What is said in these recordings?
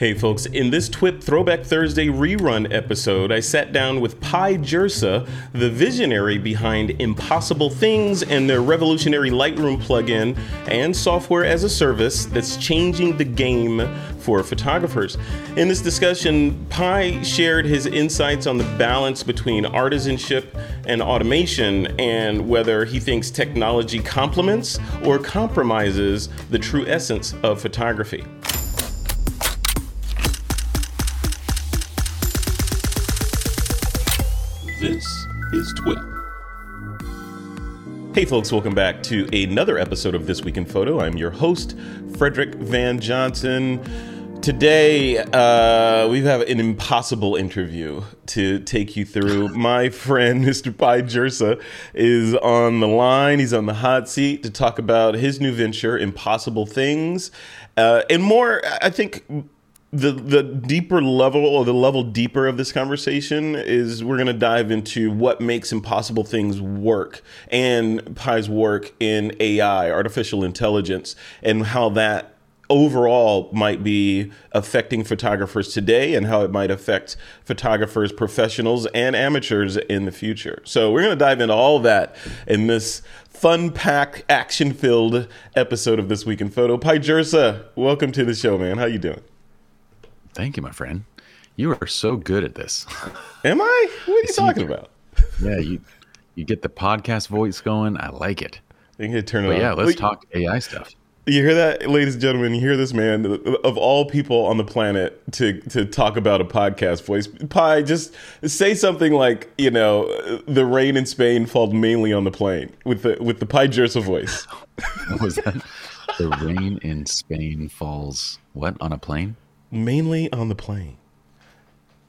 Hey folks, in this TWIP Throwback Thursday rerun episode, I sat down with Pye Jirsa, the visionary behind Impossible Things and their revolutionary Lightroom plugin and software as a service that's changing the game for photographers. In this discussion, Pi shared his insights on the balance between artisanship and automation and whether he thinks technology complements or compromises the true essence of photography. TWIP. Hey, folks, welcome back to another episode of This Week in Photo. I'm your host, Frederick Van Johnson. Today, uh, we have an impossible interview to take you through. My friend, Mr. Pye Jirsa, is on the line. He's on the hot seat to talk about his new venture, Impossible Things. Uh, and more, I think the the deeper level or the level deeper of this conversation is we're going to dive into what makes impossible things work and Pye's work in AI, artificial intelligence, and how that overall might be affecting photographers today and how it might affect photographers, professionals, and amateurs in the future. So we're going to dive into all that in this fun packed, action filled episode of this week in photo. Pye Jirsa, welcome to the show, man. How you doing? Thank you, my friend. You are so good at this. Am I? What are you talking about? Yeah, you you get the podcast voice going. I like it. You can turn it but on. Yeah, let's talk AI stuff. You hear that, ladies and gentlemen? You hear this man of all people on the planet to to talk about a podcast voice. Pye, just say something like, you know, the rain in Spain falls mainly on the plane with the with the Pye Jirsa voice. what was that? The rain in Spain falls what on a plane? Mainly on the plane.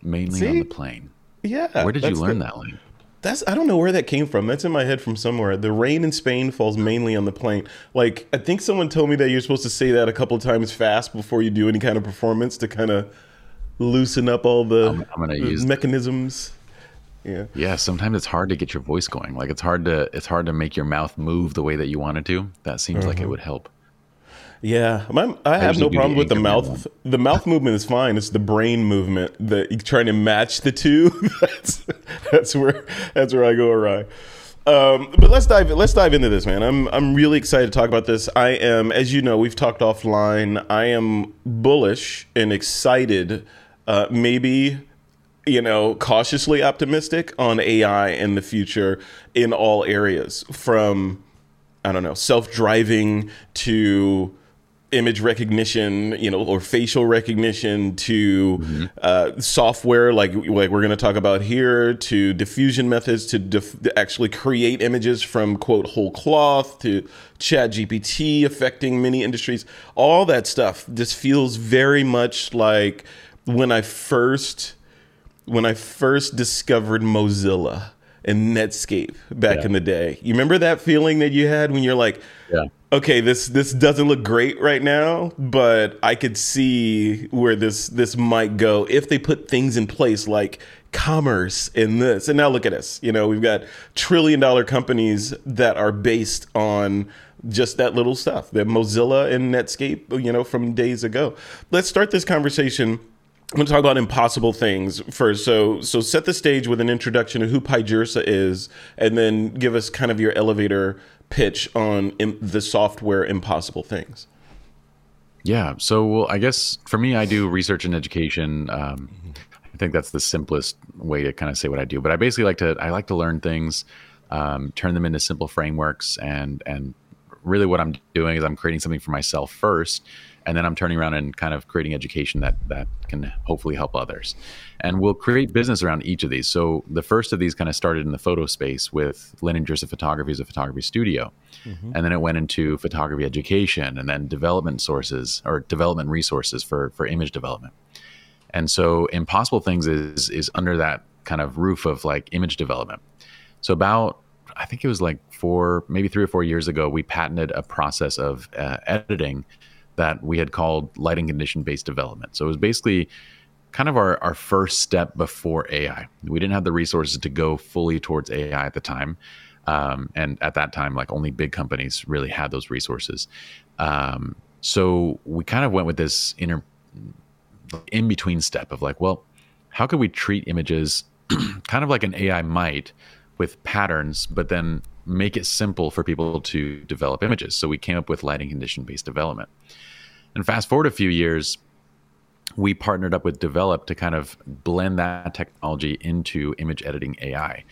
Mainly See? on the plane. Yeah. Where did you learn the, that line? That's I don't know where that came from. That's in my head from somewhere. The rain in Spain falls mainly on the plane. Like I think someone told me that you're supposed to say that a couple of times fast before you do any kind of performance to kind of loosen up all the I'm, I'm gonna use mechanisms. Yeah. Yeah, sometimes it's hard to get your voice going. Like it's hard to it's hard to make your mouth move the way that you want it to. That seems uh-huh. like it mm-hmm. would help. Yeah, my, I, have no problem with the mouth. One. The mouth movement is fine. It's the brain movement that you're trying to match the two. that's that's where that's where I go awry. Um, but let's dive let's dive into this, man. I'm I'm really excited to talk about this. I am, as you know, we've talked offline. I am bullish and excited. Uh, maybe you know, cautiously optimistic on AI in the future in all areas, from I don't know, self driving to image recognition, you know, or facial recognition to mm-hmm. uh, software like like we're going to talk about here to diffusion methods to, dif- to, actually create images from quote whole cloth to chat GPT affecting many industries. All that stuff just feels very much like when I first when I first discovered Mozilla and Netscape back yeah. in the day. You remember that feeling that you had when you're like, yeah okay, this this doesn't look great right now, but I could see where this this might go if they put things in place like commerce in this. And now look at us. You know, we've got trillion dollar companies that are based on just that little stuff. That Mozilla and Netscape, you know, from days ago. Let's start this conversation I'm going to talk about impossible things first. So, so set the stage with an introduction of who Pye Jirsa is, and then give us kind of your elevator pitch on Im- the software impossible things. Yeah. So, well, I guess for me, I do research and education. Um, I think that's the simplest way to kind of say what I do. But I basically like to I like to learn things, um, turn them into simple frameworks, and and really what I'm doing is I'm creating something for myself first, and then I'm turning around and kind of creating education that that can hopefully help others. And we'll create business around each of these. So the first of these kind of started in the photo space with Lin and Jirsa Photography as a photography studio, mm-hmm. and then it went into photography education, and then development sources or development resources for for image development. And so Impossible Things is is under that kind of roof of like image development. So about I think it was like four, maybe three or four years ago, we patented a process of uh, editing that we had called lighting condition based development. So it was basically kind of our, our first step before AI. We didn't have the resources to go fully towards AI at the time. Um, and at that time, like only big companies really had those resources. Um, so we kind of went with this inner in between step of like, well, how could we treat images kind of like an AI might with patterns, but then make it simple for people to develop images? So we came up with lighting condition based development. And fast forward a few years, we partnered up with DVLOP to kind of blend that technology into image editing AI.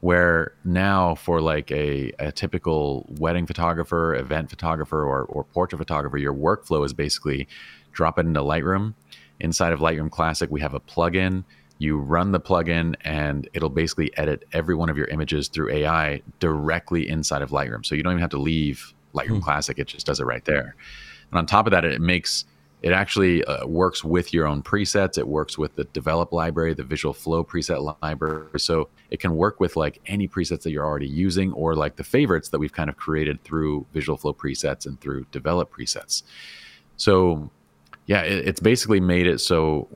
Where now, for like a, a typical wedding photographer, event photographer, or, or portrait photographer, your workflow is basically drop it into Lightroom. Inside of Lightroom Classic, we have a plugin. You run the plugin, and it'll basically edit every one of your images through AI directly inside of Lightroom. So you don't even have to leave Lightroom mm. Classic; it just does it right there. And on top of that, it makes it actually uh, works with your own presets. It works with the DVLOP library, the visual flow preset library. So it can work with like any presets that you're already using or like the favorites that we've kind of created through visual flow presets and through DVLOP presets. So yeah, it, it's basically made it so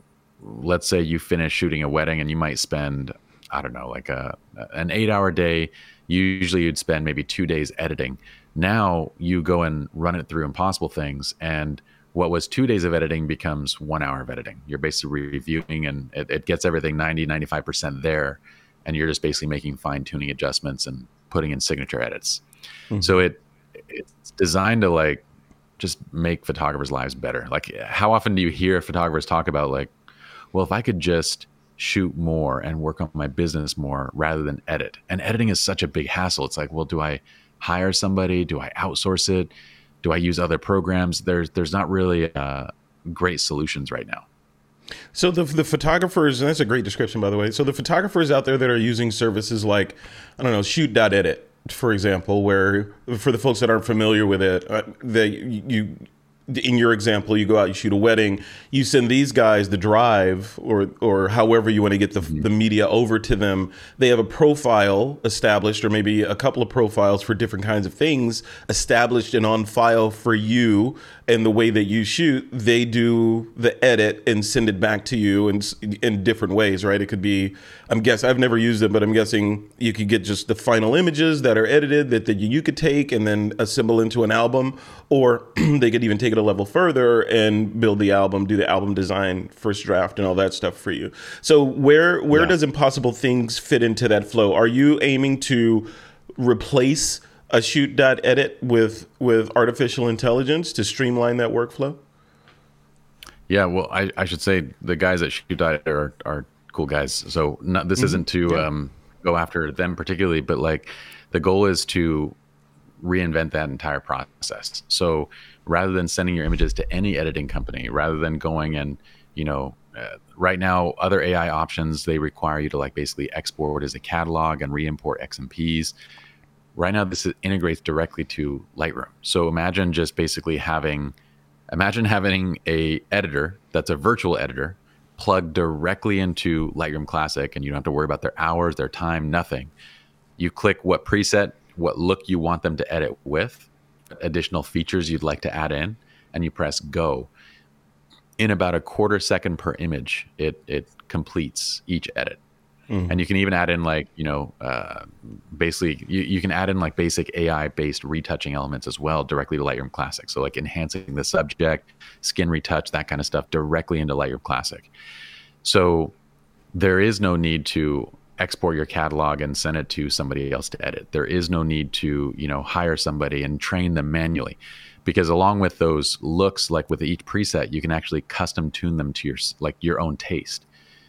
let's say you finish shooting a wedding and you might spend, I don't know, like a, an eight hour day. Usually you'd spend maybe two days editing. Now you go and run it through impossible things and what was two days of editing becomes one hour of editing. You're basically reviewing and it, it gets everything 90, 95% there. And you're just basically making fine tuning adjustments and putting in signature edits. Mm-hmm. So it it's designed to like just make photographers' lives better. Like how often do you hear photographers talk about like, well, if I could just shoot more and work on my business more rather than edit. And editing is such a big hassle. It's like, well, do I hire somebody? Do I outsource it? do I use other programs? There's there's not really uh, great solutions right now. So the the photographers, and that's a great description, by the way. So the photographers out there that are using services like I don't know, Shoot.edit, for example, where for the folks that aren't familiar with it, uh, they you in your example, you go out, you shoot a wedding, you send these guys the drive or or however you want to get the, mm-hmm. the media over to them. They have a profile established, or maybe a couple of profiles for different kinds of things established and on file for you and the way that you shoot, they do the edit and send it back to you in in different ways, right? It could be, I'm guessing I've never used it, but I'm guessing you could get just the final images that are edited that, that you could take and then assemble into an album, or they could even take it a level further and build the album, do the album design, first draft, and all that stuff for you. So where where yeah. does Impossible Things fit into that flow? Are you aiming to replace a shoot dot edit with with artificial intelligence to streamline that workflow? Yeah, well, I, I should say the guys at shoot.edit are, are cool guys. So not, this mm-hmm. isn't to yeah. um, go after them particularly, but like the goal is to reinvent that entire process. So rather than sending your images to any editing company, rather than going and you know uh, right now other AI options they require you to like basically export as a catalog and re-import XMPs right now this integrates directly to lightroom. So imagine just basically having imagine having a editor that's a virtual editor plugged directly into lightroom classic and you don't have to worry about their hours their time nothing. You click what preset what look you want them to edit with additional features you'd like to add in and you press go. In about a quarter second per image it it completes each edit Mm-hmm. And you can even add in like, you know, uh, basically you, you can add in like basic AI based retouching elements as well directly to Lightroom Classic. So like enhancing the subject, skin retouch, that kind of stuff directly into Lightroom Classic. So there is no need to export your catalog and send it to somebody else to edit. There is no need to, you know, hire somebody and train them manually. Because along with those looks, like with each preset, you can actually custom tune them to your like your own taste.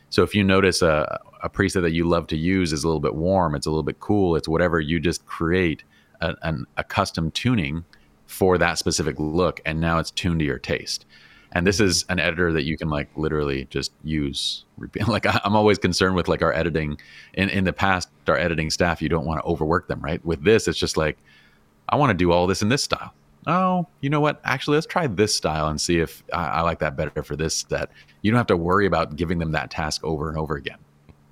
So if you notice a, a preset that you love to use is a little bit warm, it's a little bit cool, it's whatever, you just create a, an, a custom tuning for that specific look, and now it's tuned to your taste. And this is an editor that you can like literally just use. Like I'm always concerned with like our editing. In in the past, our editing staff, you don't want to overwork them, right? With this, it's just like I want to do all this in this style oh, you know what? Actually, let's try this style and see if I, I like that better for this set. You don't have to worry about giving them that task over and over again.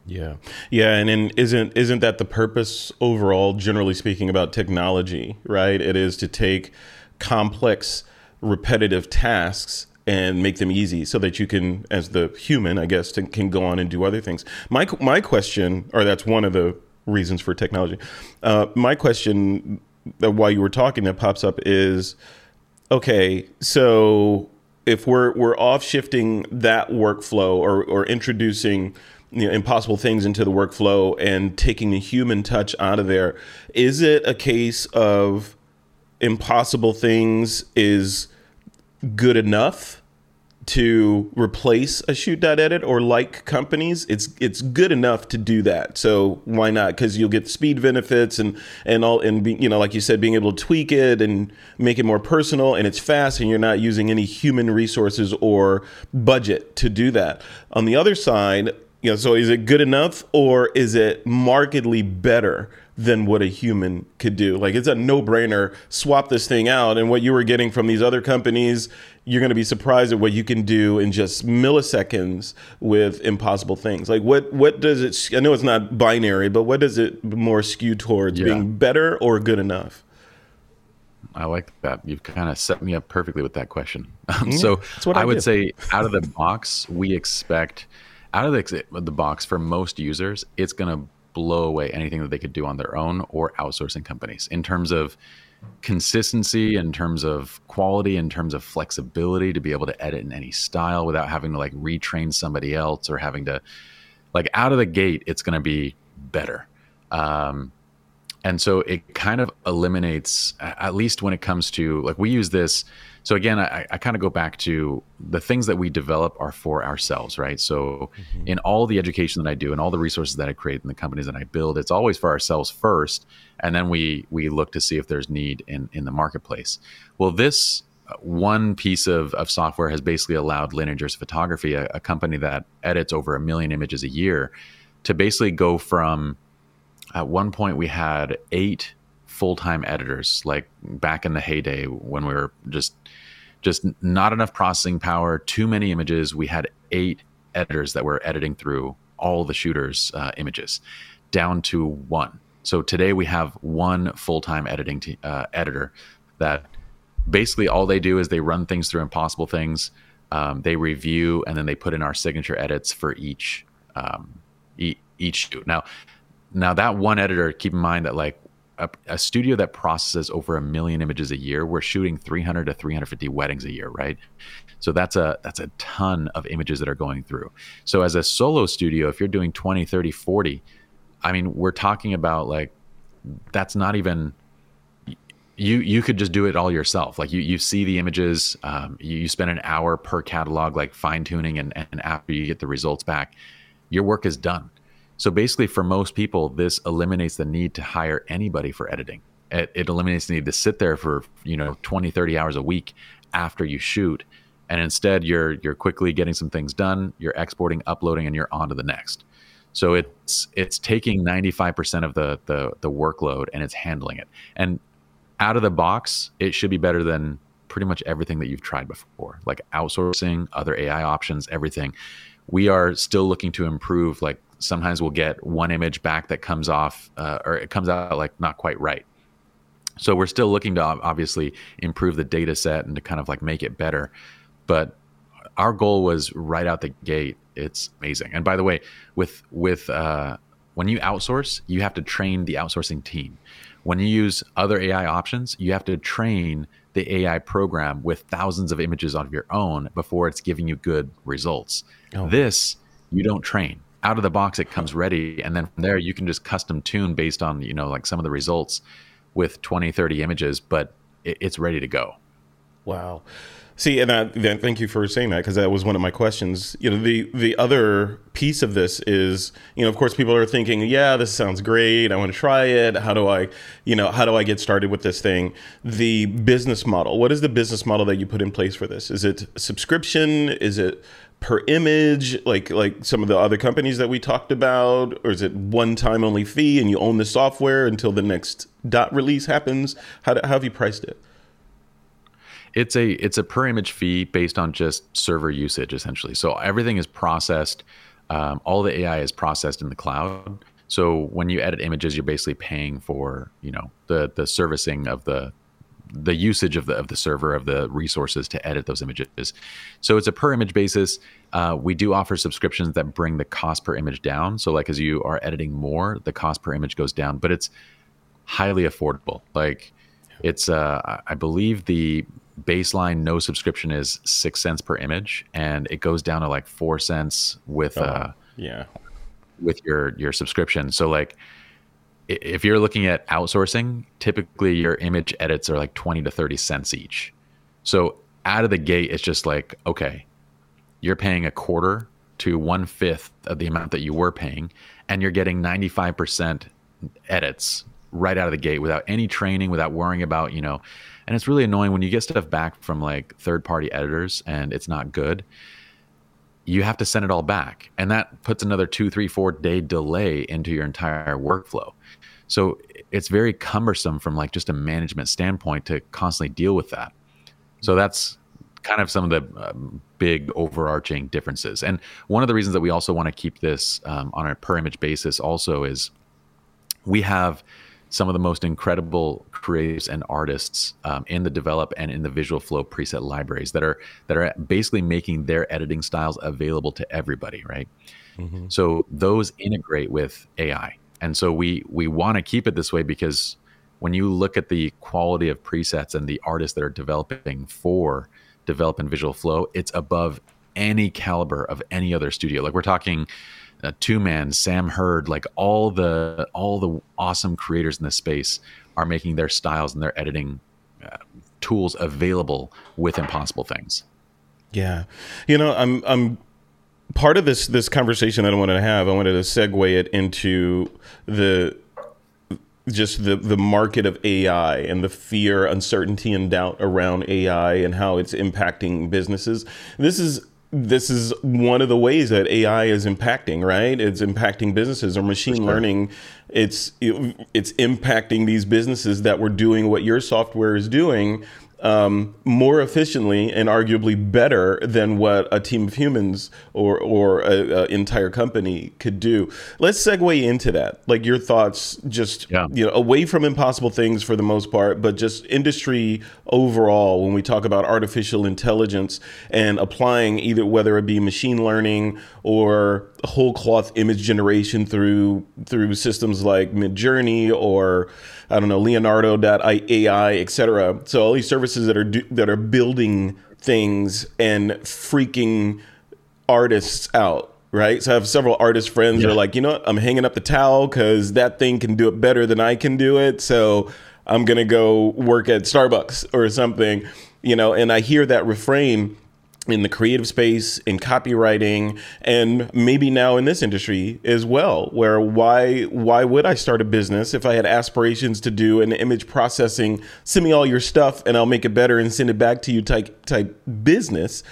Yeah, yeah, and isn't isn't that the purpose overall, generally speaking, about technology? Right? It is to take complex, repetitive tasks and make them easy, so that you can, as the human, I guess, to, can go on and do other things. My my question, or that's one of the reasons for technology. Uh, my question while you were talking that pops up is okay so if we're we're off shifting that workflow or or introducing you know, impossible things into the workflow and taking the human touch out of there, is it a case of impossible things is good enough to replace a shoot.edit or like companies it's it's good enough to do that so why not because you'll get speed benefits and and all and be, you know like you said being able to tweak it and make it more personal and it's fast and you're not using any human resources or budget to do that on the other side you know so is it good enough or is it markedly better than what a human could do. Like it's a no-brainer. Swap this thing out, and what you were getting from these other companies, you're going to be surprised at what you can do in just milliseconds with impossible things. Like what what does it? I know it's not binary, but what does it more skew towards? Yeah. Being better or good enough? I like that. You've kind of set me up perfectly with that question. Um, yeah, so I, I would say, out of the box, we expect out of the, the box for most users, it's going to blow away anything that they could do on their own or outsourcing companies in terms of consistency in terms of quality in terms of flexibility to be able to edit in any style without having to like retrain somebody else or having to like out of the gate it's going to be better. Um, and so it kind of eliminates at least when it comes to like we use this so again i, I kind of go back to the things that we develop are for ourselves right so mm-hmm. in all the education that i do and all the resources that i create in the companies that i build it's always for ourselves first and then we we look to see if there's need in in the marketplace well this uh, one piece of, of software has basically allowed Lin and Jirsa Photography, a, a company that edits over a million images a year, to basically go from at one point we had eight full-time editors like back in the heyday when we were just just not enough processing power, too many images. We had eight editors that were editing through all the shooters' uh, images, down to one. So today we have one full-time editing t- uh, editor that basically all they do is they run things through impossible things. Um, they review and then they put in our signature edits for each um, e- each shoot. Now, now that one editor, keep in mind that like a, a, studio that processes over a million images a year, we're shooting 300 to 350 weddings a year, right? So that's a that's a ton of images that are going through. So as a solo studio, if you're doing 20, 30, 40, I mean, we're talking about like that's not even you you could just do it all yourself. Like you you see the images, um, you, you spend an hour per catalog, like fine tuning, and, and after you get the results back, your work is done. So basically, for most people, this eliminates the need to hire anybody for editing. It, it, eliminates the need to sit there for you know 20, 30 hours a week after you shoot, and instead you're you're quickly getting some things done. You're exporting, uploading, and you're on to the next. So it's it's taking 95% of the the the workload and it's handling it. And out of the box, it should be better than pretty much everything that you've tried before, like outsourcing, other AI options, everything. We are still looking to improve like sometimes we'll get one image back that comes off uh, or it comes out like not quite right. So we're still looking to obviously improve the data set and to kind of like make it better. But our goal was right out the gate. It's amazing. And by the way, with with uh, when you outsource, you have to train the outsourcing team. When you use other AI options, you have to train the AI program with thousands of images of your own before it's giving you good results. Oh. This you don't train out of the box it comes ready and then from there you can just custom tune based on you know like some of the results with 20 30 images but it, it's ready to go wow. See and that, thank you for saying that because that was one of my questions. You know the the other piece of this is you know of course people are thinking yeah this sounds great. I want to try it. How do i you know how do i get started with this thing? The business model what is the business model that you put in place for this? Is it subscription? Is it per image? Like like some of the other companies that we talked about? Or is it one time only fee and you own the software until the next dot release happens? How, do, how have you priced it it's a it's a per image fee based on just server usage essentially so everything is processed um, all the ai is processed in the cloud so when you edit images you're basically paying for you know the the servicing of the the usage of the of the server of the resources to edit those images. So it's a per image basis. Uh, we do offer subscriptions that bring the cost per image down. So like as you are editing more, the cost per image goes down, but it's highly affordable. Like it's uh, I believe the baseline no subscription is six cents per image, and it goes down to like four cents with oh, uh yeah with your your subscription. So like if you're looking at outsourcing, typically your image edits are like 20 to 30 cents each. So out of the gate, it's just like, okay, you're paying a quarter to one fifth of the amount that you were paying, and you're getting 95% edits right out of the gate without any training, without worrying about, you know, and it's really annoying when you get stuff back from like third party editors and it's not good. You have to send it all back. And that puts another two, three, four day delay into your entire workflow. So it's very cumbersome from like just a management standpoint to constantly deal with that. So that's kind of some of the um, big overarching differences. And one of the reasons that we also want to keep this um, on a per image basis also is we have some of the most incredible creatives and artists um, in the DVLOP and in the visual flow preset libraries that are that are basically making their editing styles available to everybody right? Mm-hmm. so those integrate with ai and so we we want to keep it this way because when you look at the quality of presets and the artists that are developing for DVLOP in visual flow it's above any caliber of any other studio. Like we're talking uh, two man sam hurd like all the all the awesome creators in this space are making their styles and their editing uh, tools available with impossible things yeah you know i'm i'm part of this this conversation that I wanted to have, I wanted to segue it into the just the the market of AI and the fear, uncertainty, and doubt around AI and how it's impacting businesses. This is this is one of the ways that AI is impacting, right? It's impacting businesses or machine sure. learning. It's it's impacting these businesses that were doing what your software is doing um, more efficiently and arguably better than what a team of humans or or an entire company could do. Let's segue into that. Like your thoughts, just yeah. you know, away from impossible things for the most part, but just industry overall. When we talk about artificial intelligence and applying either whether it be machine learning or whole cloth image generation through through systems like Midjourney or I don't know Leonardo.ai, etc. So all these services that are do, that are building things and freaking artists out. Right, so I have several artist friends yeah. that are like, you know, what? I'm hanging up the towel because that thing can do it better than I can do it. So I'm gonna go work at Starbucks or something, you know. And I hear that refrain in the creative space, in copywriting, and maybe now in this industry as well. Where why why would I start a business if I had aspirations to do an image processing, send me all your stuff and I'll make it better and send it back to you type type business?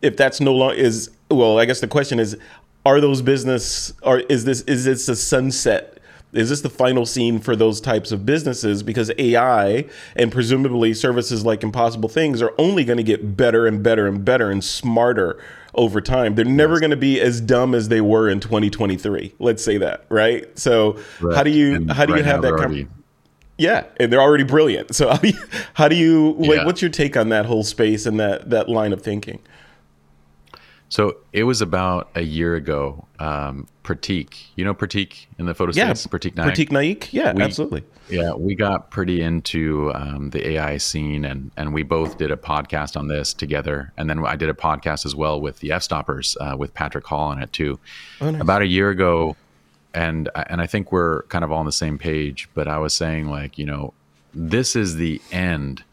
If that's no longer is well, I guess the question is, are those business or is this is this a sunset is this the final scene for those types of businesses? Because AI and presumably services like Impossible Things are only going to get better and better and better and smarter over time. They're never going to be as dumb as they were in 2023. Let's say that, right? So right. how do you and how do right you have that? Com- yeah, and they're already brilliant. So how do you, how do you yeah. what's your take on that whole space and that that line of thinking? So it was about a year ago. Um, Pratik, you know Pratik in the photo yeah, space? Pratik Naik. Pratik Naik, yeah, we, absolutely. Yeah, we got pretty into um, the AI scene, and and we both did a podcast on this together. And then I did a podcast as well with the Fstoppers uh, with Patrick Hall on it too. Oh, nice. About a year ago, and and I think we're kind of all on the same page. But I was saying like, you know, this is the end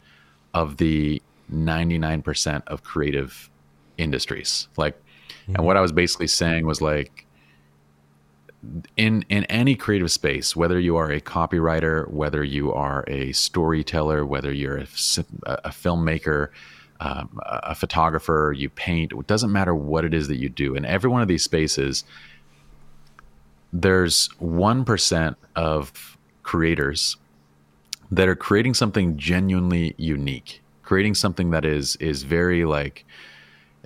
of the ninety nine percent of creative industries. Like, mm-hmm. and what I was basically saying was like, in in any creative space, whether you are a copywriter, whether you are a storyteller, whether you're a, a filmmaker, um, a photographer, you paint, it doesn't matter what it is that you do. In every one of these spaces, there's 1% of creators that are creating something genuinely unique, creating something that is is very like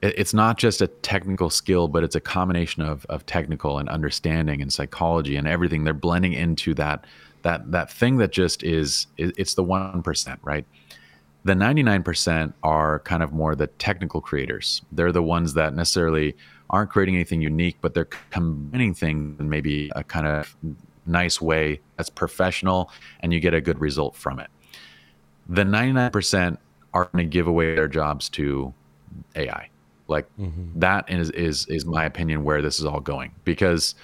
it's not just a technical skill, but it's a combination of of technical and understanding and psychology and everything. They're blending into that that that thing that just is, it's the one percent, right? The ninety nine percent are kind of more the technical creators. They're the ones that necessarily aren't creating anything unique, but they're combining things in maybe a kind of nice way that's professional, and you get a good result from it. The ninety nine percent are going to give away their jobs to AI. Like mm-hmm. that is is is my opinion where this is all going because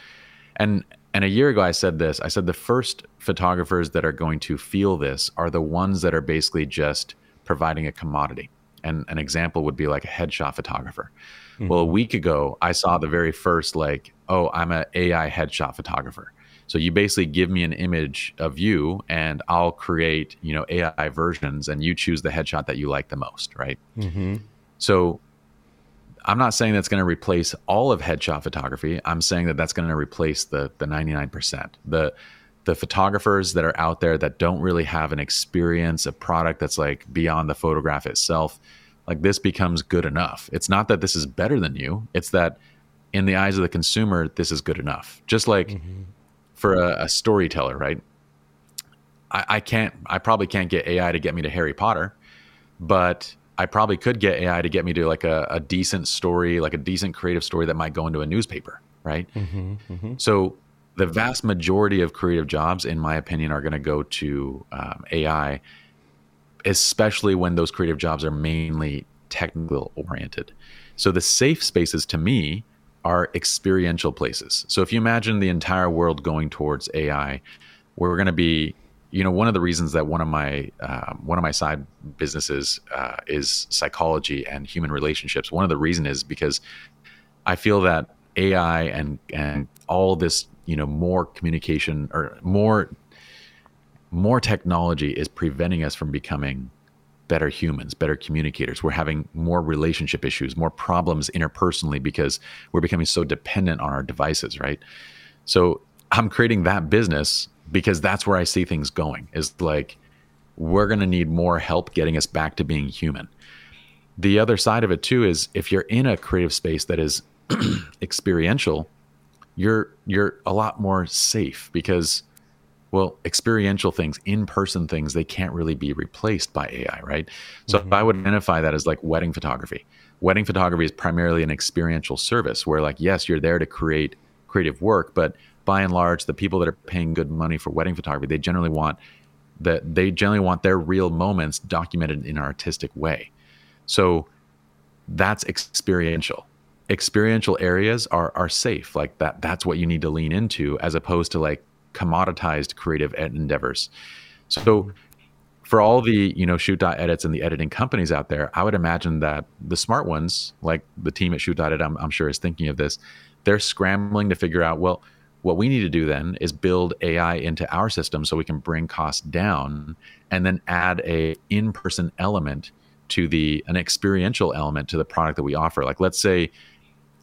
and and a year ago I said this. I said the first photographers that are going to feel this are the ones that are basically just providing a commodity. And an example would be like a headshot photographer. Mm-hmm. Well, a week ago I saw the very first like, oh, I'm an AI headshot photographer. So you basically give me an image of you and I'll create, you know, AI versions and you choose the headshot that you like the most, right? Mm-hmm. So I'm not saying that's going to replace all of headshot photography. I'm saying that that's going to replace the the 99%. The the photographers that are out there that don't really have an experience, a product that's like beyond the photograph itself, like this becomes good enough. It's not that this is better than you. It's that in the eyes of the consumer, this is good enough. Just like mm-hmm for a, a storyteller, right? I, I can't. I probably can't get AI to get me to Harry Potter, but I probably could get AI to get me to like a, a, decent story, like a decent creative story that might go into a newspaper, right? Mm-hmm, mm-hmm. So the vast majority of creative jobs, in my opinion, are going to go to um, AI, especially when those creative jobs are mainly technical oriented. So the safe spaces to me are experiential places. So if you imagine the entire world going towards AI, we're going to be, you know, one of the reasons that one of my uh, one of my side businesses uh, is psychology and human relationships. One of the reason is because I feel that AI and and all this, you know, more communication or more more technology is preventing us from becoming better humans, better communicators. We're having more relationship issues, more problems interpersonally because we're becoming so dependent on our devices, right? So I'm creating that business because that's where I see things going is like we're going to need more help getting us back to being human. The other side of it too is if you're in a creative space that is experiential, you're you're a lot more safe because well, experiential things, in person things, they can't really be replaced by AI, right? So mm-hmm. I would identify that as like wedding photography. Wedding photography is primarily an experiential service where, like, yes, you're there to create creative work, but by and large, the people that are paying good money for wedding photography, they generally want that they generally want their real moments documented in an artistic way. So that's experiential. Experiential areas are are safe. Like that that's what you need to lean into as opposed to like commoditized creative endeavors. So for all the you know shoot edits and the editing companies out there, I would imagine that the smart ones, like the team at shoot I'm, I'm sure is thinking of this. They're scrambling to figure out well what we need to do then is build AI into our system so we can bring costs down and then add a in-person element to the an experiential element to the product that we offer. Like let's say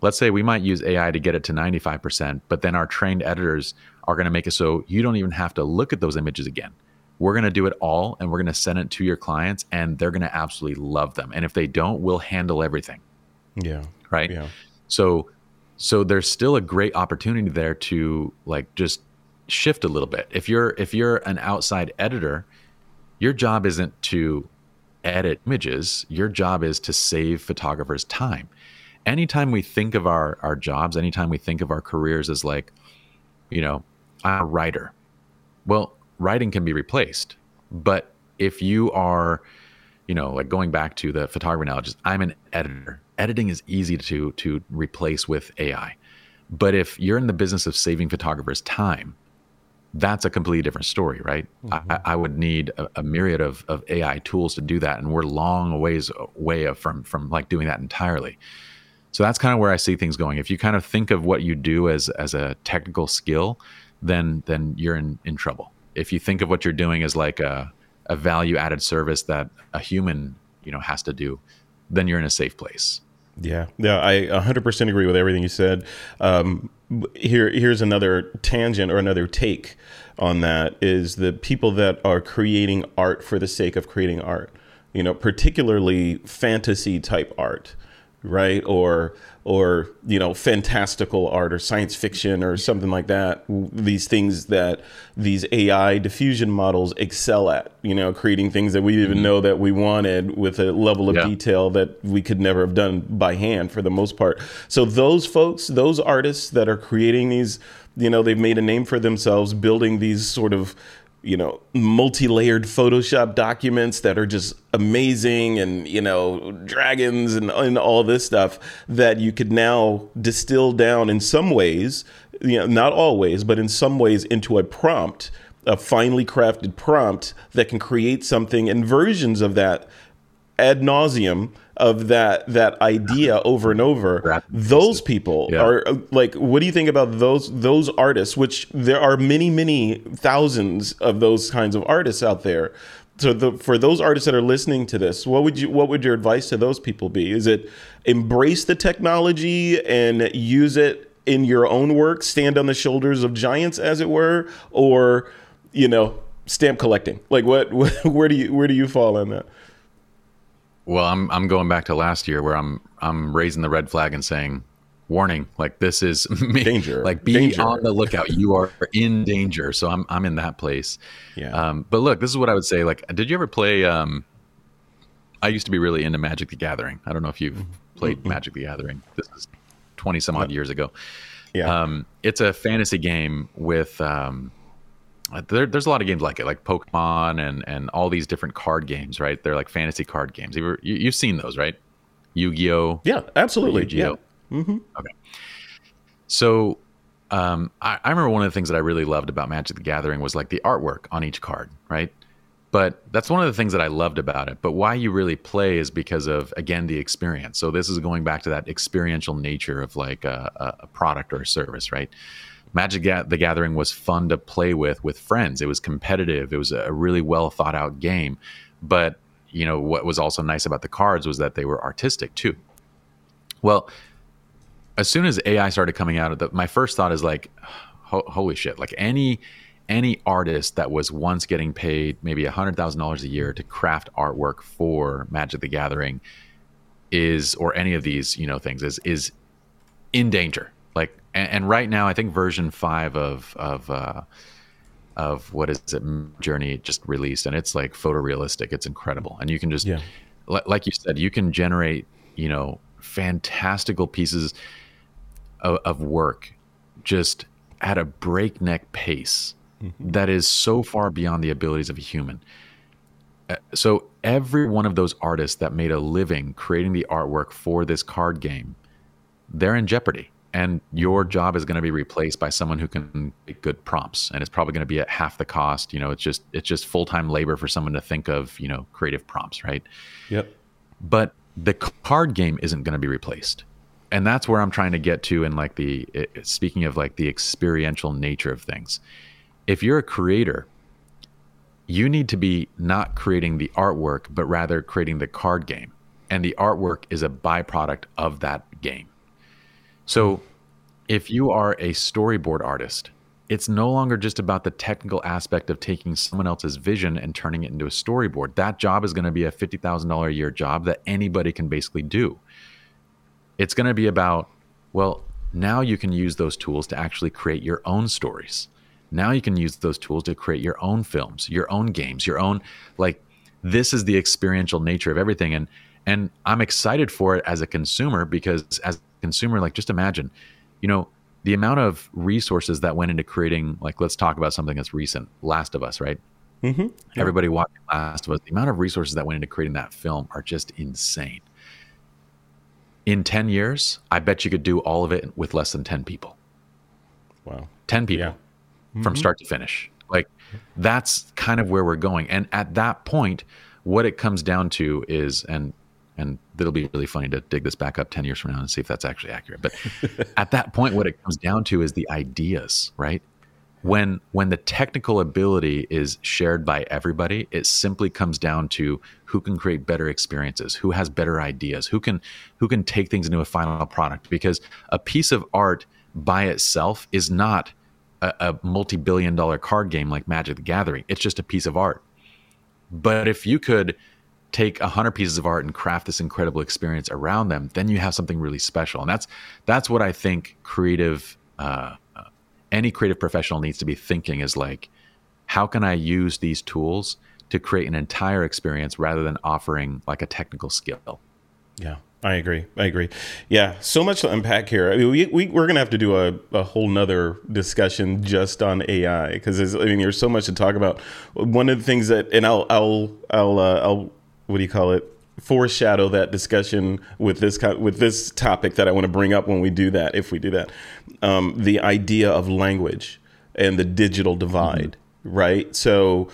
let's say we might use AI to get it to 95%, but then our trained editors are going to make it so you don't even have to look at those images again. We're going to do it all and we're going to send it to your clients and they're going to absolutely love them. And if they don't, we'll handle everything. Yeah. Right. Yeah. So, so there's still a great opportunity there to like just shift a little bit. If you're, if you're an outside editor, your job isn't to edit images. Your job is to save photographers time. Anytime we think of our, our jobs, anytime we think of our careers as like, you know, I'm a writer. Well, writing can be replaced. But if you are, you know, like going back to the photography analogy, I'm an editor. Editing is easy to to replace with AI. But if you're in the business of saving photographers time, that's a completely different story, right? Mm-hmm. I, I, would need a, a, myriad of, of AI tools to do that, and we're long ways away from from like doing that entirely. So that's kind of where I see things going. If you kind of think of what you do as as a technical skill, then then you're in, in trouble. If you think of what you're doing as like a, a value added service that a human, you know, has to do, then you're in a safe place. Yeah, yeah, I 100% agree with everything you said. Um, here, here's another tangent or another take on that is the people that are creating art for the sake of creating art. You know, particularly fantasy type art right or or you know fantastical art or science fiction or something like that these things that these ai diffusion models excel at you know creating things that we didn't even mm-hmm. know that we wanted with a level of yeah. detail that we could never have done by hand for the most part so those folks those artists that are creating these you know they've made a name for themselves building these sort of you know multi-layered photoshop documents that are just amazing and you know dragons and, and all this stuff that you could now distill down in some ways you know not always but in some ways into a prompt a finely crafted prompt that can create something and versions of that ad nauseum of that that idea over and over. Those people yeah. are uh, like, what do you think about those those artists? Which there are many, many thousands of those kinds of artists out there. So the, for those artists that are listening to this, what would you what would your advice to those people be? Is it embrace the technology and use it in your own work, stand on the shoulders of giants, as it were, or you know, stamp collecting? Like, what, where do you where do you fall on that? Well, I'm I'm going back to last year where I'm I'm raising the red flag and saying, warning, like this is me. danger. Like be danger. on the lookout. You are in danger. So I'm I'm in that place. Yeah. Um, but look, this is what I would say. Like, did you ever play? Um, I used to be really into Magic the Gathering. I don't know if you've played mm-hmm. Magic the Gathering. This is twenty some odd years ago. Yeah. Um, it's a fantasy game with um, there, there's a lot of games like it, like Pokemon and and all these different card games, right? They're like fantasy card games. You, you, have seen those, right? Yu-Gi-Oh. Yeah, absolutely. Yu-Gi-Oh. Yeah. Mm-hmm. Okay. So, um, I, I remember one of the things that I really loved about Magic the Gathering was like the artwork on each card, right? But that's one of the things that I loved about it. But why you really play is because of again the experience. So this is going back to that experiential nature of like a, a product or a service, right? Magic the Gathering was fun to play with with friends. It was competitive. It was a really well thought out game. But you know what was also nice about the cards was that they were artistic too. Well, as soon as AI started coming out, the, my first thought is like, ho- holy shit! Like any any artist that was once getting paid maybe a hundred thousand dollars a year to craft artwork for Magic the Gathering is, or any of these you know things is is in danger and, and right now, I think version five of of uh, of what is it Journey just released, and it's like photorealistic. It's incredible, and you can just, yeah. like you said, you can generate you know fantastical pieces of, of work just at a breakneck pace mm-hmm. that is so far beyond the abilities of a human. Uh, so every one of those artists that made a living creating the artwork for this card game, they're in jeopardy and your job is going to be replaced by someone who can make good prompts and it's probably going to be at half the cost you know it's just it's just full-time labor for someone to think of you know creative prompts right? Yep. But the card game isn't going to be replaced. And that's where i'm trying to get to in like the speaking of like the experiential nature of things. If you're a creator you need to be not creating the artwork but rather creating the card game. And the artwork is a byproduct of that game so if you are a storyboard artist, it's no longer just about the technical aspect of taking someone else's vision and turning it into a storyboard. That job is going to be a $50,000 a year job that anybody can basically do. It's going to be about, well, now you can use those tools to actually create your own stories. Now you can use those tools to create your own films, your own games, your own like this is the experiential nature of everything and and I'm excited for it as a consumer because as consumer, like just imagine, you know, the amount of resources that went into creating, like, let's talk about something that's recent, Last of Us, right? Mm-hmm. Yeah. Everybody watching Last of Us, the amount of resources that went into creating that film are just insane. In 10 years, I bet you could do all of it with less than 10 people. Wow. 10 people yeah. mm-hmm. from start to finish. Like, that's kind of where we're going. And at that point, what it comes down to is, and it'll be really funny to dig this back up 10 years from now and see if that's actually accurate. But at that point what it comes down to is the ideas right? When when the technical ability is shared by everybody it simply comes down to who can create better experiences who has better ideas who can who can take things into a final product. Because a piece of art by itself is not a, a multi-billion dollar card game like magic the gathering. It's just a piece of art. But if you could take a hundred pieces of art and craft this incredible experience around them, then you have something really special. And that's that's what I think creative, uh, uh, any creative professional needs to be thinking is like, how can I use these tools to create an entire experience rather than offering like a technical skill? Yeah. I agree. I agree. Yeah, so much to unpack here. I mean, we, we we're gonna have to do a, a whole nother discussion just on AI because I mean, there's so much to talk about. One of the things that, and I'll I'll I'll uh, I'll what do you call it? Foreshadow that discussion with this with this topic that I want to bring up when we do that. If we do that, um, the idea of language and the digital divide, mm-hmm. right? So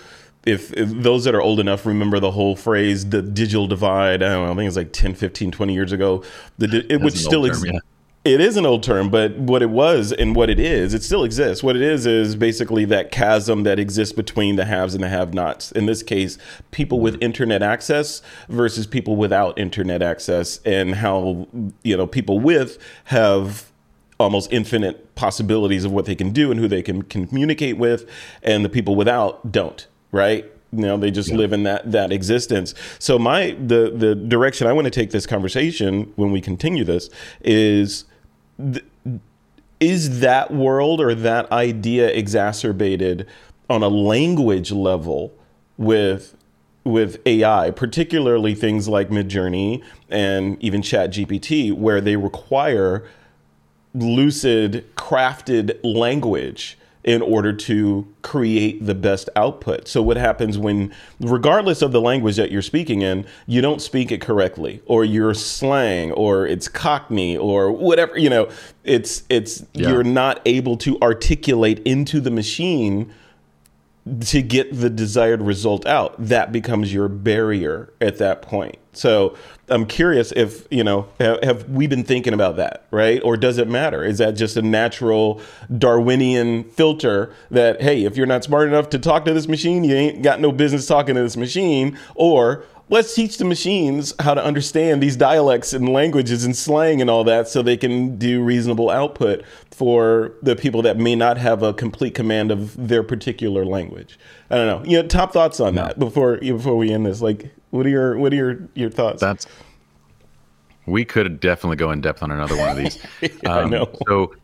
if, if, those that are old enough remember the whole phrase the digital divide i don't know i think it's like 10 15 20 years ago the it would still exist yeah. It is an old term but what it was and what it is it still exists what it is is basically that chasm that exists between the haves and the have nots in this case people with internet access versus people without internet access and how you know people with have almost infinite possibilities of what they can do and who they can communicate with and the people without don't right? You know, they just yeah. live in that that existence. So my the the direction I want to take this conversation when we continue this is. Th- is that world or that idea exacerbated on a language level with with AI, particularly things like Midjourney and even ChatGPT, where they require lucid, crafted language in order to create the best output. So what happens when regardless of the language that you're speaking in, you don't speak it correctly or you're slang or it's cockney or whatever, you know, it's it's yeah. you're not able to articulate into the machine to get the desired result out. That becomes your barrier at that point. So I'm curious if, you know, have, we been thinking about that, right? Or does it matter? Is that just a natural Darwinian filter that, hey, if you're not smart enough to talk to this machine, you ain't got no business talking to this machine? Or let's teach the machines how to understand these dialects and languages and slang and all that so they can do reasonable output for the people that may not have a complete command of their particular language. I don't know. You know, top thoughts on that before before we end this. Like what are your what are your your thoughts? That's we could definitely go in depth on another one of these. yeah, um, I know. So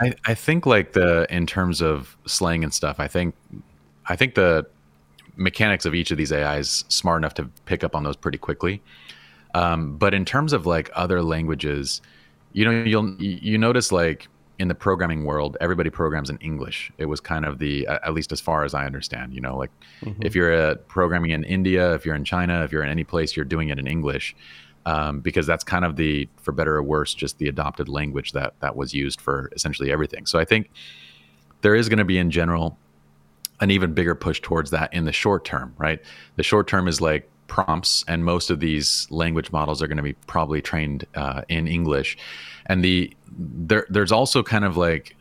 I, I think like the in terms of slang and stuff, I think I think the mechanics of each of these AIs smart enough to pick up on those pretty quickly. Um, but in terms of like other languages, you know, you'll you notice like in the programming world, everybody programs in English. It was kind of the, at least as far as I understand, you know, like mm-hmm. if you're uh, programming in India, if you're in China, if you're in any place, you're doing it in English. Um, because that's kind of the, for better or worse, just the adopted language that that was used for essentially everything. So I think there is going to be in general an even bigger push towards that in the short term, right? The short term is like prompts, and most of these language models are going to be probably trained uh, in English and the there there's also kind of like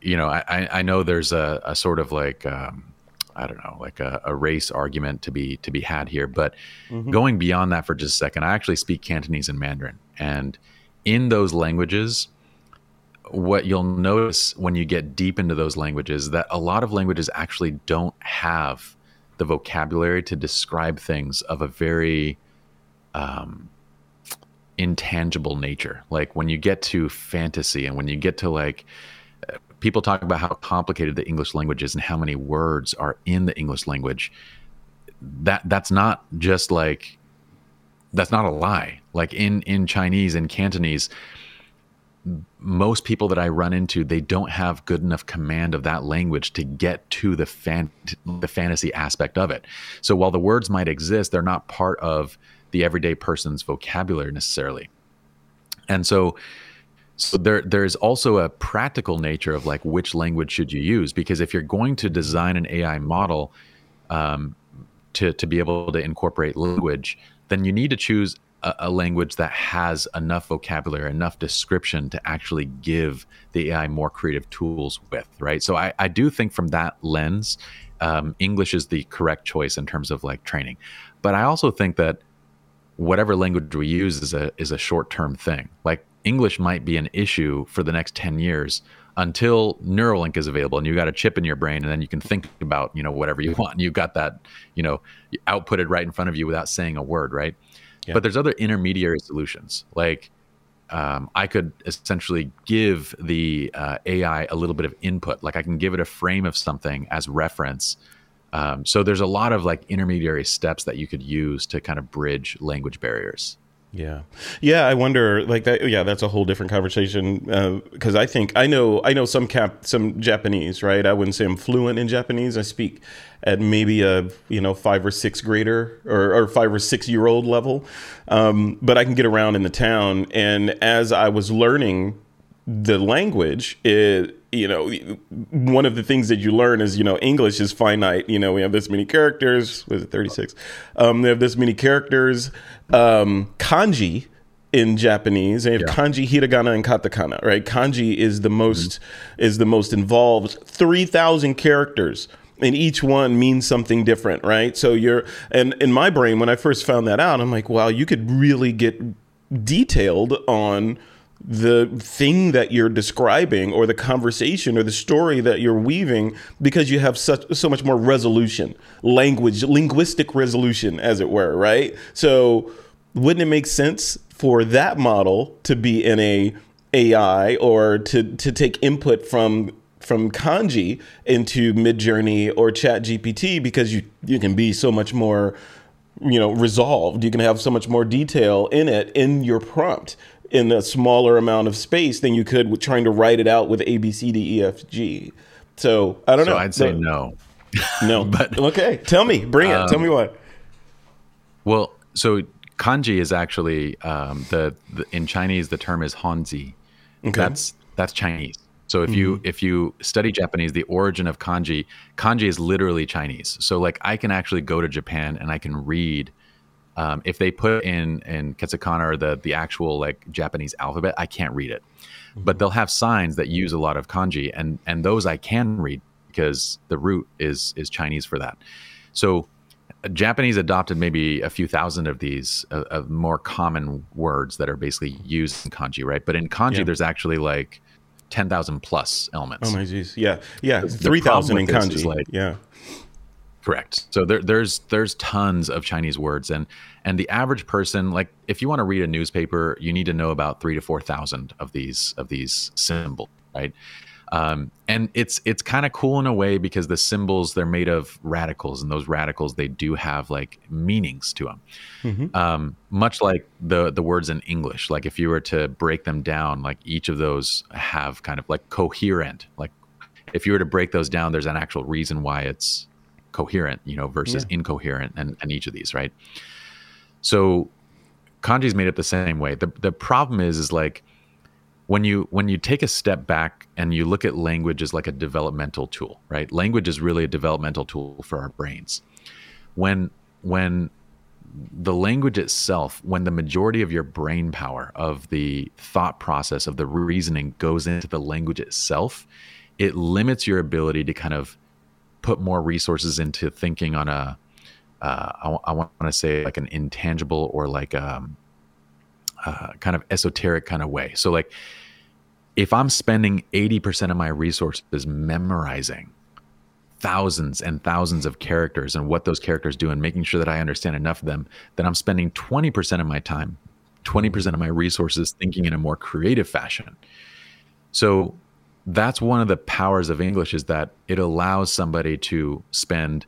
you know I I know there's a, a sort of like um, I don't know like a, a, race argument to be to be had here, but mm-hmm. going beyond that for just a second, I actually speak Cantonese and Mandarin, and in those languages. What you'll notice when you get deep into those languages that a lot of languages actually don't have the vocabulary to describe things of a very um, intangible nature. Like when you get to fantasy and when you get to like people talk about how complicated the English language is and how many words are in the English language. That that's not just like that's not a lie. Like in in Chinese and Cantonese, most people that I run into, they don't have good enough command of that language to get to the fan the fantasy aspect of it. So while the words might exist, they're not part of the everyday person's vocabulary necessarily. And so so there there's also a practical nature of like which language should you use because if you're going to design an AI model um, to to be able to incorporate language, then you need to choose a, a, language that has enough vocabulary, enough description to actually give the AI more creative tools with, right? So I, I do think from that lens, um, English is the correct choice in terms of like training. But I also think that whatever language we use is a is a short term thing. Like English might be an issue for the next 10 years until Neuralink is available and you got a chip in your brain and then you can think about, you know, whatever you want. And you've got that, you know, outputted right in front of you without saying a word, right? Yeah. But there's other intermediary solutions. Like um, I could essentially give the uh, AI a little bit of input. Like I can give it a frame of something as reference um, so there's a lot of like intermediary steps that you could use to kind of bridge language barriers. Yeah, yeah. I wonder, like that. Yeah, that's a whole different conversation. Because uh, I think I know, I know some cap, some Japanese, right? I wouldn't say I'm fluent in Japanese. I speak at maybe a you know five or six grader or, or five or six year old level, um, but I can get around in the town. And as I was learning the language, it you know, one of the things that you learn is, you know, English is finite. You know, we have this many characters. Was it 36? Um, they have this many characters. Um, kanji in Japanese, and yeah. kanji, hiragana, and katakana. Right? Kanji is the most mm-hmm. is the most involved. Three thousand characters and each one means something different, right? So you're, and in my brain, when I first found that out, I'm like, wow, you could really get detailed on the thing that you're describing or the conversation or the story that you're weaving because you have such so much more resolution language linguistic resolution as it were right? So wouldn't it make sense for that model to be in a AI or to to take input from from kanji into midjourney or chat gpt because you you can be so much more you know resolved. You can have so much more detail in it in your prompt in a smaller amount of space than you could with trying to write it out with A B C D E F G. So I don't know. so know. I'd say no. No, but okay. Tell me, bring it. Um, Tell me what. Well, so kanji is actually um, the, the, in Chinese the term is hanzi. Okay. That's that's Chinese. So if mm-hmm. you if you study Japanese, the origin of kanji, kanji is literally Chinese. So like I can actually go to Japan and I can read um, if they put in in katakana or the the actual like Japanese alphabet, I can't read it. Mm-hmm. But they'll have signs that use a lot of kanji, and and those I can read because the root is is Chinese for that. So uh, Japanese adopted maybe a few thousand of these uh, of more common words that are basically used in kanji, right? But in kanji, yeah. there's actually like ten thousand plus elements. Oh my jeez, yeah, yeah, three thousand in kanji, like, yeah. Correct. So there, there's there's tons of Chinese words, and and the average person, like if you want to read a newspaper, you need to know about three to four thousand of these of these symbols, right? Um, and it's it's kind of cool in a way because the symbols they're made of radicals, and those radicals they do have like meanings to them. Mm-hmm. Um, much like the the words in English, like if you were to break them down, like each of those have kind of like coherent, like if you were to break those down, there's an actual reason why it's coherent, you know, versus yeah. incoherent and, and each of these, right? So kanji is made up the same way. The the problem is is like when you when you take a step back and you look at language as like a developmental tool, right? Language is really a developmental tool for our brains. When when the language itself, when the majority of your brain power, of the thought process, of the reasoning goes into the language itself, it limits your ability to kind of put more resources into thinking on a uh, I, I want to say like an intangible or like a, uh, kind of esoteric kind of way. So like if I'm spending 80% of my resources memorizing thousands and thousands of characters and what those characters do and making sure that I understand enough of them, then I'm spending 20% of my time, 20% of my resources thinking in a more creative fashion. So that's one of the powers of English is that it allows somebody to spend,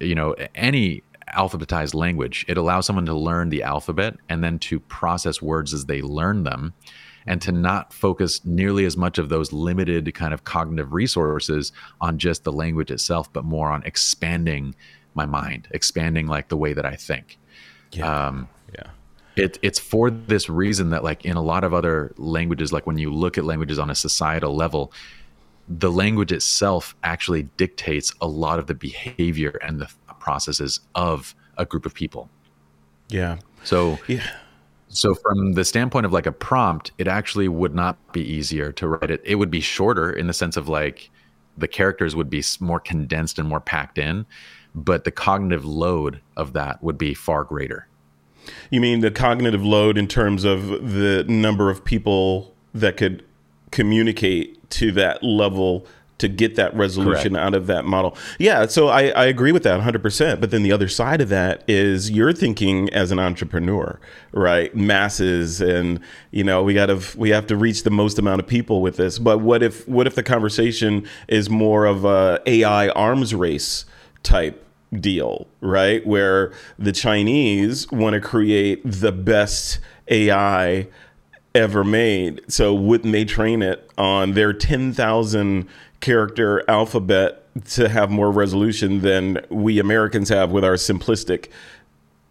you know, any alphabetized language. It allows someone to learn the alphabet and then to process words as they learn them and to not focus nearly as much of those limited kind of cognitive resources on just the language itself, but more on expanding my mind, expanding like the way that I think. Yeah. Um, it, it's for this reason that like in a lot of other languages like when you look at languages on a societal level the language itself actually dictates a lot of the behavior and the processes of a group of people. Yeah. So yeah. so from the standpoint of like a prompt it actually would not be easier to write it. It would be shorter in the sense of like the characters would be more condensed and more packed in but the cognitive load of that would be far greater you mean the cognitive load in terms of the number of people that could communicate to that level to get that resolution Correct. out of that model. Yeah, so I, I agree with that 100%. But then the other side of that is you're thinking as an entrepreneur, right? Masses and, you know, we got to we have to reach the most amount of people with this. But what if what if the conversation is more of a AI arms race type deal, right? Where the Chinese want to create the best AI ever made. So wouldn't they train it on their 10,000 character alphabet to have more resolution than we Americans have with our simplistic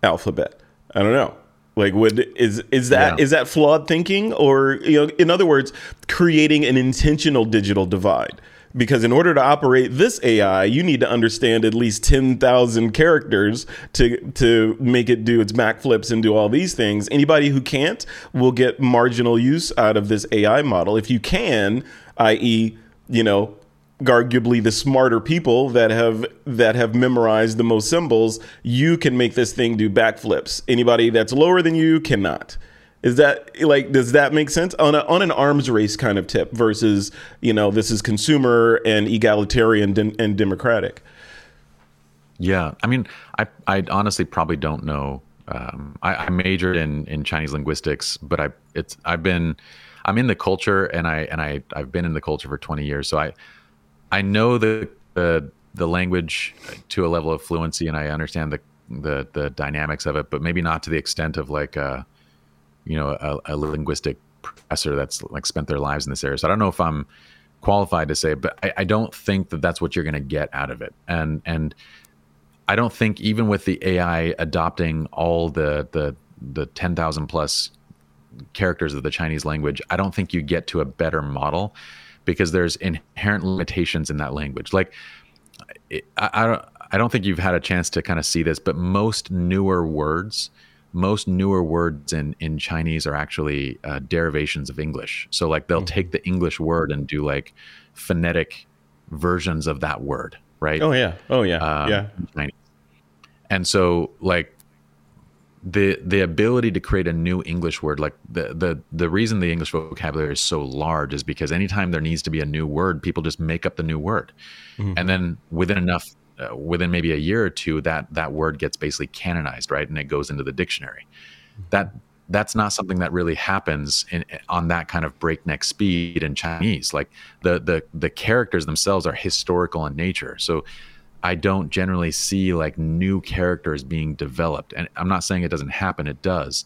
alphabet? I don't know. Like would is is that yeah. is that flawed thinking or you know in other words creating an intentional digital divide? Because in order to operate this AI, you need to understand at least 10,000 characters to to make it do its backflips and do all these things. Anybody who can't will get marginal use out of this AI model. If you can, i.e., you know, arguably the smarter people that have that have memorized the most symbols, you can make this thing do backflips. Anybody that's lower than you cannot. Is that like does that make sense on a, on an arms race kind of tip versus you know this is consumer and egalitarian and democratic? Yeah, I mean, I I honestly probably don't know. Um, I, I, majored in in Chinese linguistics, but I it's I've been I'm in the culture and I and I I've been in the culture for 20 years, so I I know the the the language to a level of fluency and I understand the the the dynamics of it, but maybe not to the extent of like. Uh, you know a, a, linguistic professor that's like spent their lives in this area. So I don't know if I'm qualified to say, but I, I don't think that that's what you're going to get out of it. And and I don't think even with the AI adopting all the the the ten thousand plus characters of the Chinese language, I don't think you get to a better model because there's inherent limitations in that language. Like I, I don't I don't think you've had a chance to kind of see this, but most newer words most newer words in in Chinese are actually uh, derivations of English. So like they'll mm-hmm. take the English word and do like phonetic versions of that word, right? Oh yeah, oh yeah, um, yeah. Chinese. And so like the the ability to create a new English word, like the the the reason the English vocabulary is so large is because anytime there needs to be a new word, people just make up the new word, mm-hmm. and then within enough uh, within maybe a year or two, that that word gets basically canonized, right, and it goes into the dictionary. That that's not something that really happens in, on that kind of breakneck speed in Chinese. Like the the the characters themselves are historical in nature, so I don't generally see like new characters being developed. And I'm not saying it doesn't happen; it does.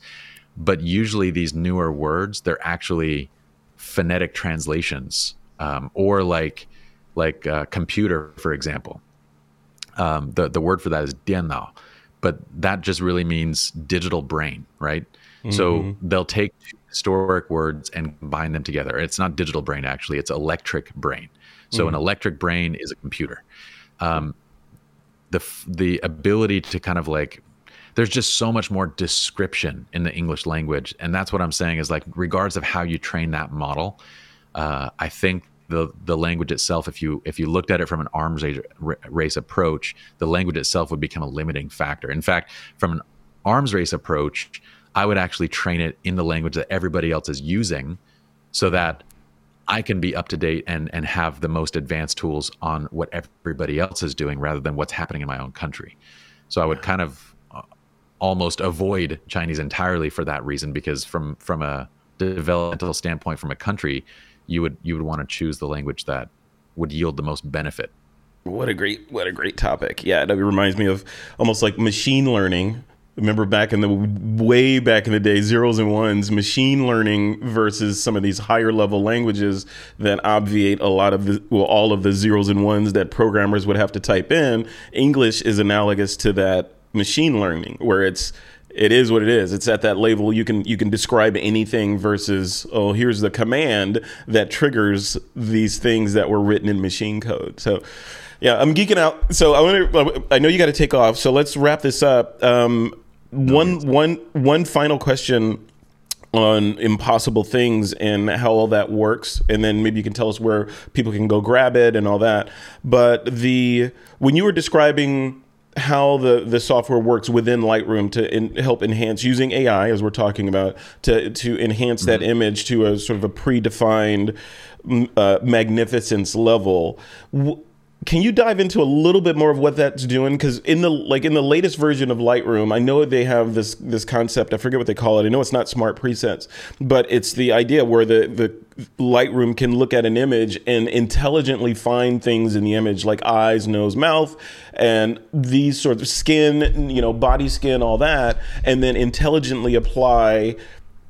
But usually, these newer words they're actually phonetic translations, um, or like like uh, computer, for example um, the the word for that is diannao, but that just really means digital brain, right? Mm-hmm. So they'll take historic words and combine them together. It's not digital brain actually; it's electric brain. So mm-hmm. an electric brain is a computer. Um, the the ability to kind of like there's just so much more description in the English language, and that's what I'm saying is like regards of how you train that model. Uh, I think the the language itself if you if you looked at it from an arms race, approach the language itself would become a limiting factor. In fact from an arms race approach i would actually train it in the language that everybody else is using so that i can be up to date and and have the most advanced tools on what everybody else is doing rather than what's happening in my own country. So i would kind of uh, almost avoid chinese entirely for that reason because from from a developmental standpoint from a country you would you would want to choose the language that would yield the most benefit. What a great what a great topic. Yeah, that reminds me of almost like machine learning. Remember back in the way back in the day, zeros and ones, machine learning versus some of these higher level languages that obviate a lot of the well, all of the zeros and ones that programmers would have to type in. English is analogous to that machine learning, where it's it is what it is. It's at that level you can you can describe anything versus oh here's the command that triggers these things that were written in machine code. So yeah, I'm geeking out. So I want I know you got to take off. So let's wrap this up. Um, one one one final question on impossible things and how all that works and then maybe you can tell us where people can go grab it and all that but the when you were describing how the, the software works within Lightroom to in, help enhance using AI, as we're talking about, to to enhance mm-hmm. that image to a sort of a predefined uh, magnificence level. Can you dive into a little bit more of what that's doing? Because in the like in the latest version of Lightroom, I know they have this this concept. I forget what they call it. I know it's not smart presets, but it's the idea where the the Lightroom can look at an image and intelligently find things in the image like eyes, nose, mouth, and these sort of skin, you know, body skin, all that, and then intelligently apply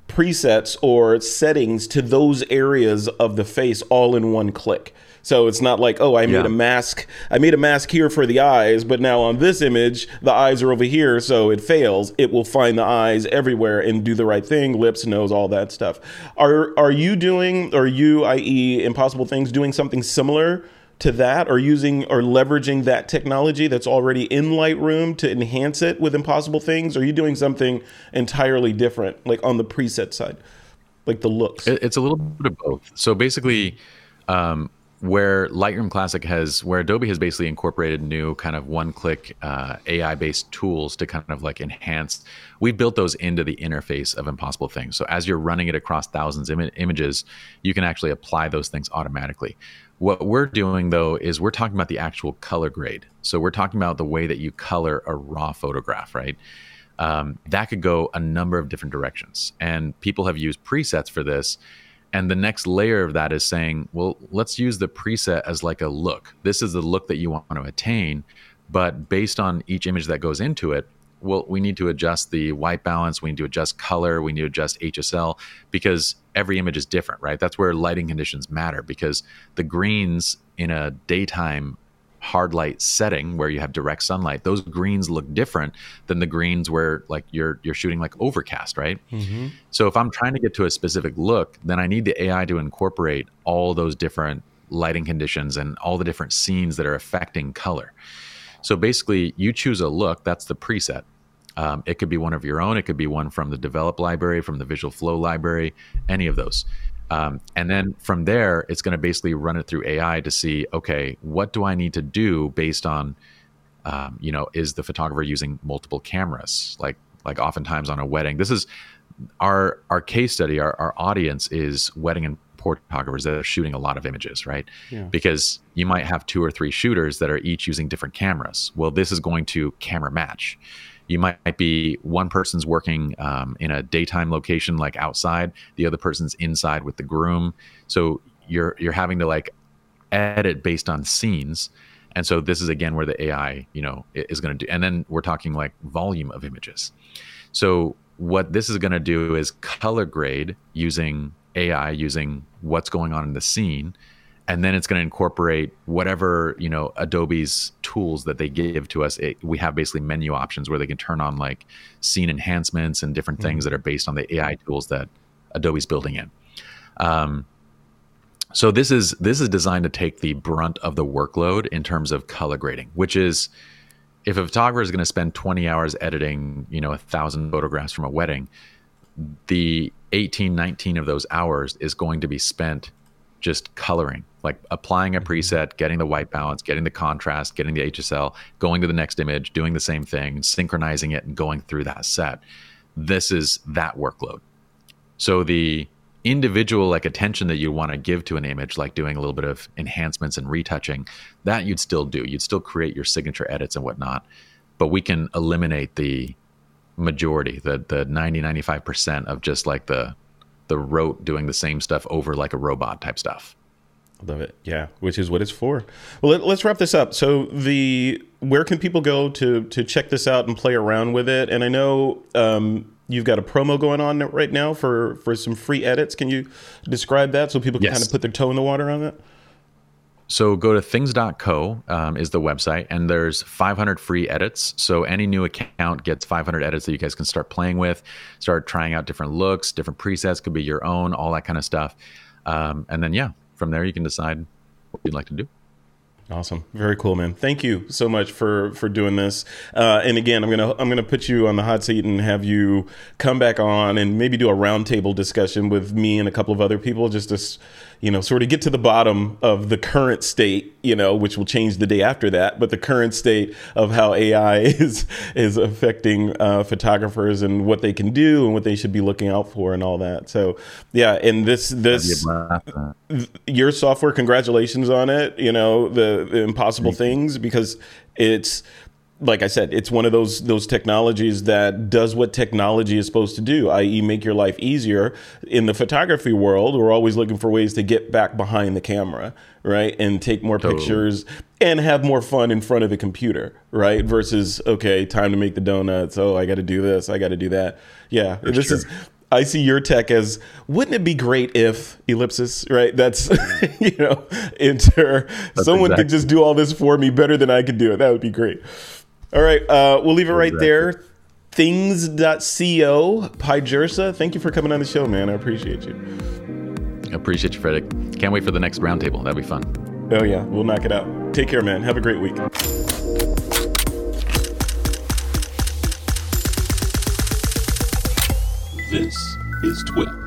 presets or settings to those areas of the face all in one click. So it's not like, oh, I made yeah. a mask. I made a mask here for the eyes, but now on this image, the eyes are over here, so it fails. It will find the eyes everywhere and do the right thing, lips, nose, all that stuff. Are are you doing, or you, i.e., Impossible Things, doing something similar? to that or using or leveraging that technology that's already in Lightroom to enhance it with impossible things? Or are you doing something entirely different, like on the preset side, like the looks? It's a little bit of both. So basically, um, where Lightroom Classic has, where Adobe has basically incorporated new kind of one-click uh, AI-based tools to kind of like enhance. We built those into the interface of Impossible Things. So as you're running it across thousands of Im- images, you can actually apply those things automatically. What we're doing though is we're talking about the actual color grade. So we're talking about the way that you color a raw photograph, right? Um, that could go a number of different directions, and people have used presets for this and the next layer of that is saying, well, let's use the preset as like a look. This is the look that you want to attain. But based on each image that goes into it, well, we need to adjust the white balance, we need to adjust color, we need to adjust HSL because every image is different, right? That's where lighting conditions matter because the greens in a daytime hard light setting where you have direct sunlight, those greens look different than the greens where like you're you're shooting like overcast, right? Mm-hmm. So if I'm trying to get to a specific look, then I need the AI to incorporate all those different lighting conditions and all the different scenes that are affecting color. So basically, you choose a look. That's the preset. Um, it could be one of your own. It could be one from the DVLOP library, from the Visual Flow library, any of those. Um, and then from there, it's going to basically run it through AI to see, okay, what do I need to do based on, um, you know, is the photographer using multiple cameras? Like, like oftentimes on a wedding, this is our our case study. Our our audience is wedding and port photographers that are shooting a lot of images, right? Yeah. Because you might have two or three shooters that are each using different cameras. Well, this is going to camera match you might be one person's working um, in a daytime location like outside the other person's inside with the groom. So you're you're having to like edit based on scenes. And so this is again where the ai you know is going to do and then we're talking like volume of images. So what this is going to do is color grade using ai using what's going on in the scene and then it's going to incorporate whatever you know adobe's tools that they give to us it, we have basically menu options where they can turn on like scene enhancements and different things mm-hmm. that are based on the ai tools that adobe's building in um, so this is this is designed to take the brunt of the workload in terms of color grading which is if a photographer is going to spend 20 hours editing you know a thousand photographs from a wedding the 18 19 of those hours is going to be spent just coloring, like applying a mm-hmm. preset, getting the white balance, getting the contrast, getting the HSL, going to the next image, doing the same thing, synchronizing it, and going through that set. This is that workload. So the individual like attention that you want to give to an image, like doing a little bit of enhancements and retouching, that you'd still do. You'd still create your signature edits and whatnot. But we can eliminate the majority, the the 90, 95% of just like the the rote doing the same stuff over like a robot type stuff. Love it. Yeah, which is what it's for. Well, let, us wrap this up. So the where can people go to to check this out and play around with it? And I know um, you've got a promo going on right now for for some free edits. Can you describe that so people can yes. kind of put their toe in the water on that? So go to things.co um, is the website, and there's 500 free edits. So any new account gets 500 edits that you guys can start playing with, start trying out different looks, different presets, could be your own, all that kind of stuff. Um, and then yeah, from there you can decide what you'd like to do. Awesome, very cool, man. Thank you so much for for doing this. Uh, and again, I'm gonna I'm gonna put you on the hot seat and have you come back on and maybe do a roundtable discussion with me and a couple of other people, just to you know sort of get to the bottom of the current state you know, which will change the day after that. But the current state of how AI is is affecting uh, photographers and what they can do and what they should be looking out for and all that. So yeah, and this this your software, congratulations on it. You know the, the impossible Thank things because it's like I said, it's one of those those technologies that does what technology is supposed to do, i.e., make your life easier. In the photography world, we're always looking for ways to get back behind the camera, right, and take more totally. pictures and have more fun in front of the computer, right? Versus okay, time to make the donuts. Oh, I got to do this. I got to do that. Yeah, this is. I see your tech as wouldn't it be great if ellipsis, right? That's you know, enter That's someone exactly. could just do all this for me better than I could do it. That would be great. All right, uh, we'll leave it right there. Things.co, Pye Jirsa, thank you for coming on the show, man. I appreciate you. I appreciate you, Frederick. Can't wait for the next roundtable. That'll be fun. Oh, yeah, we'll knock it out. Take care, man. Have a great week. This is TWIP.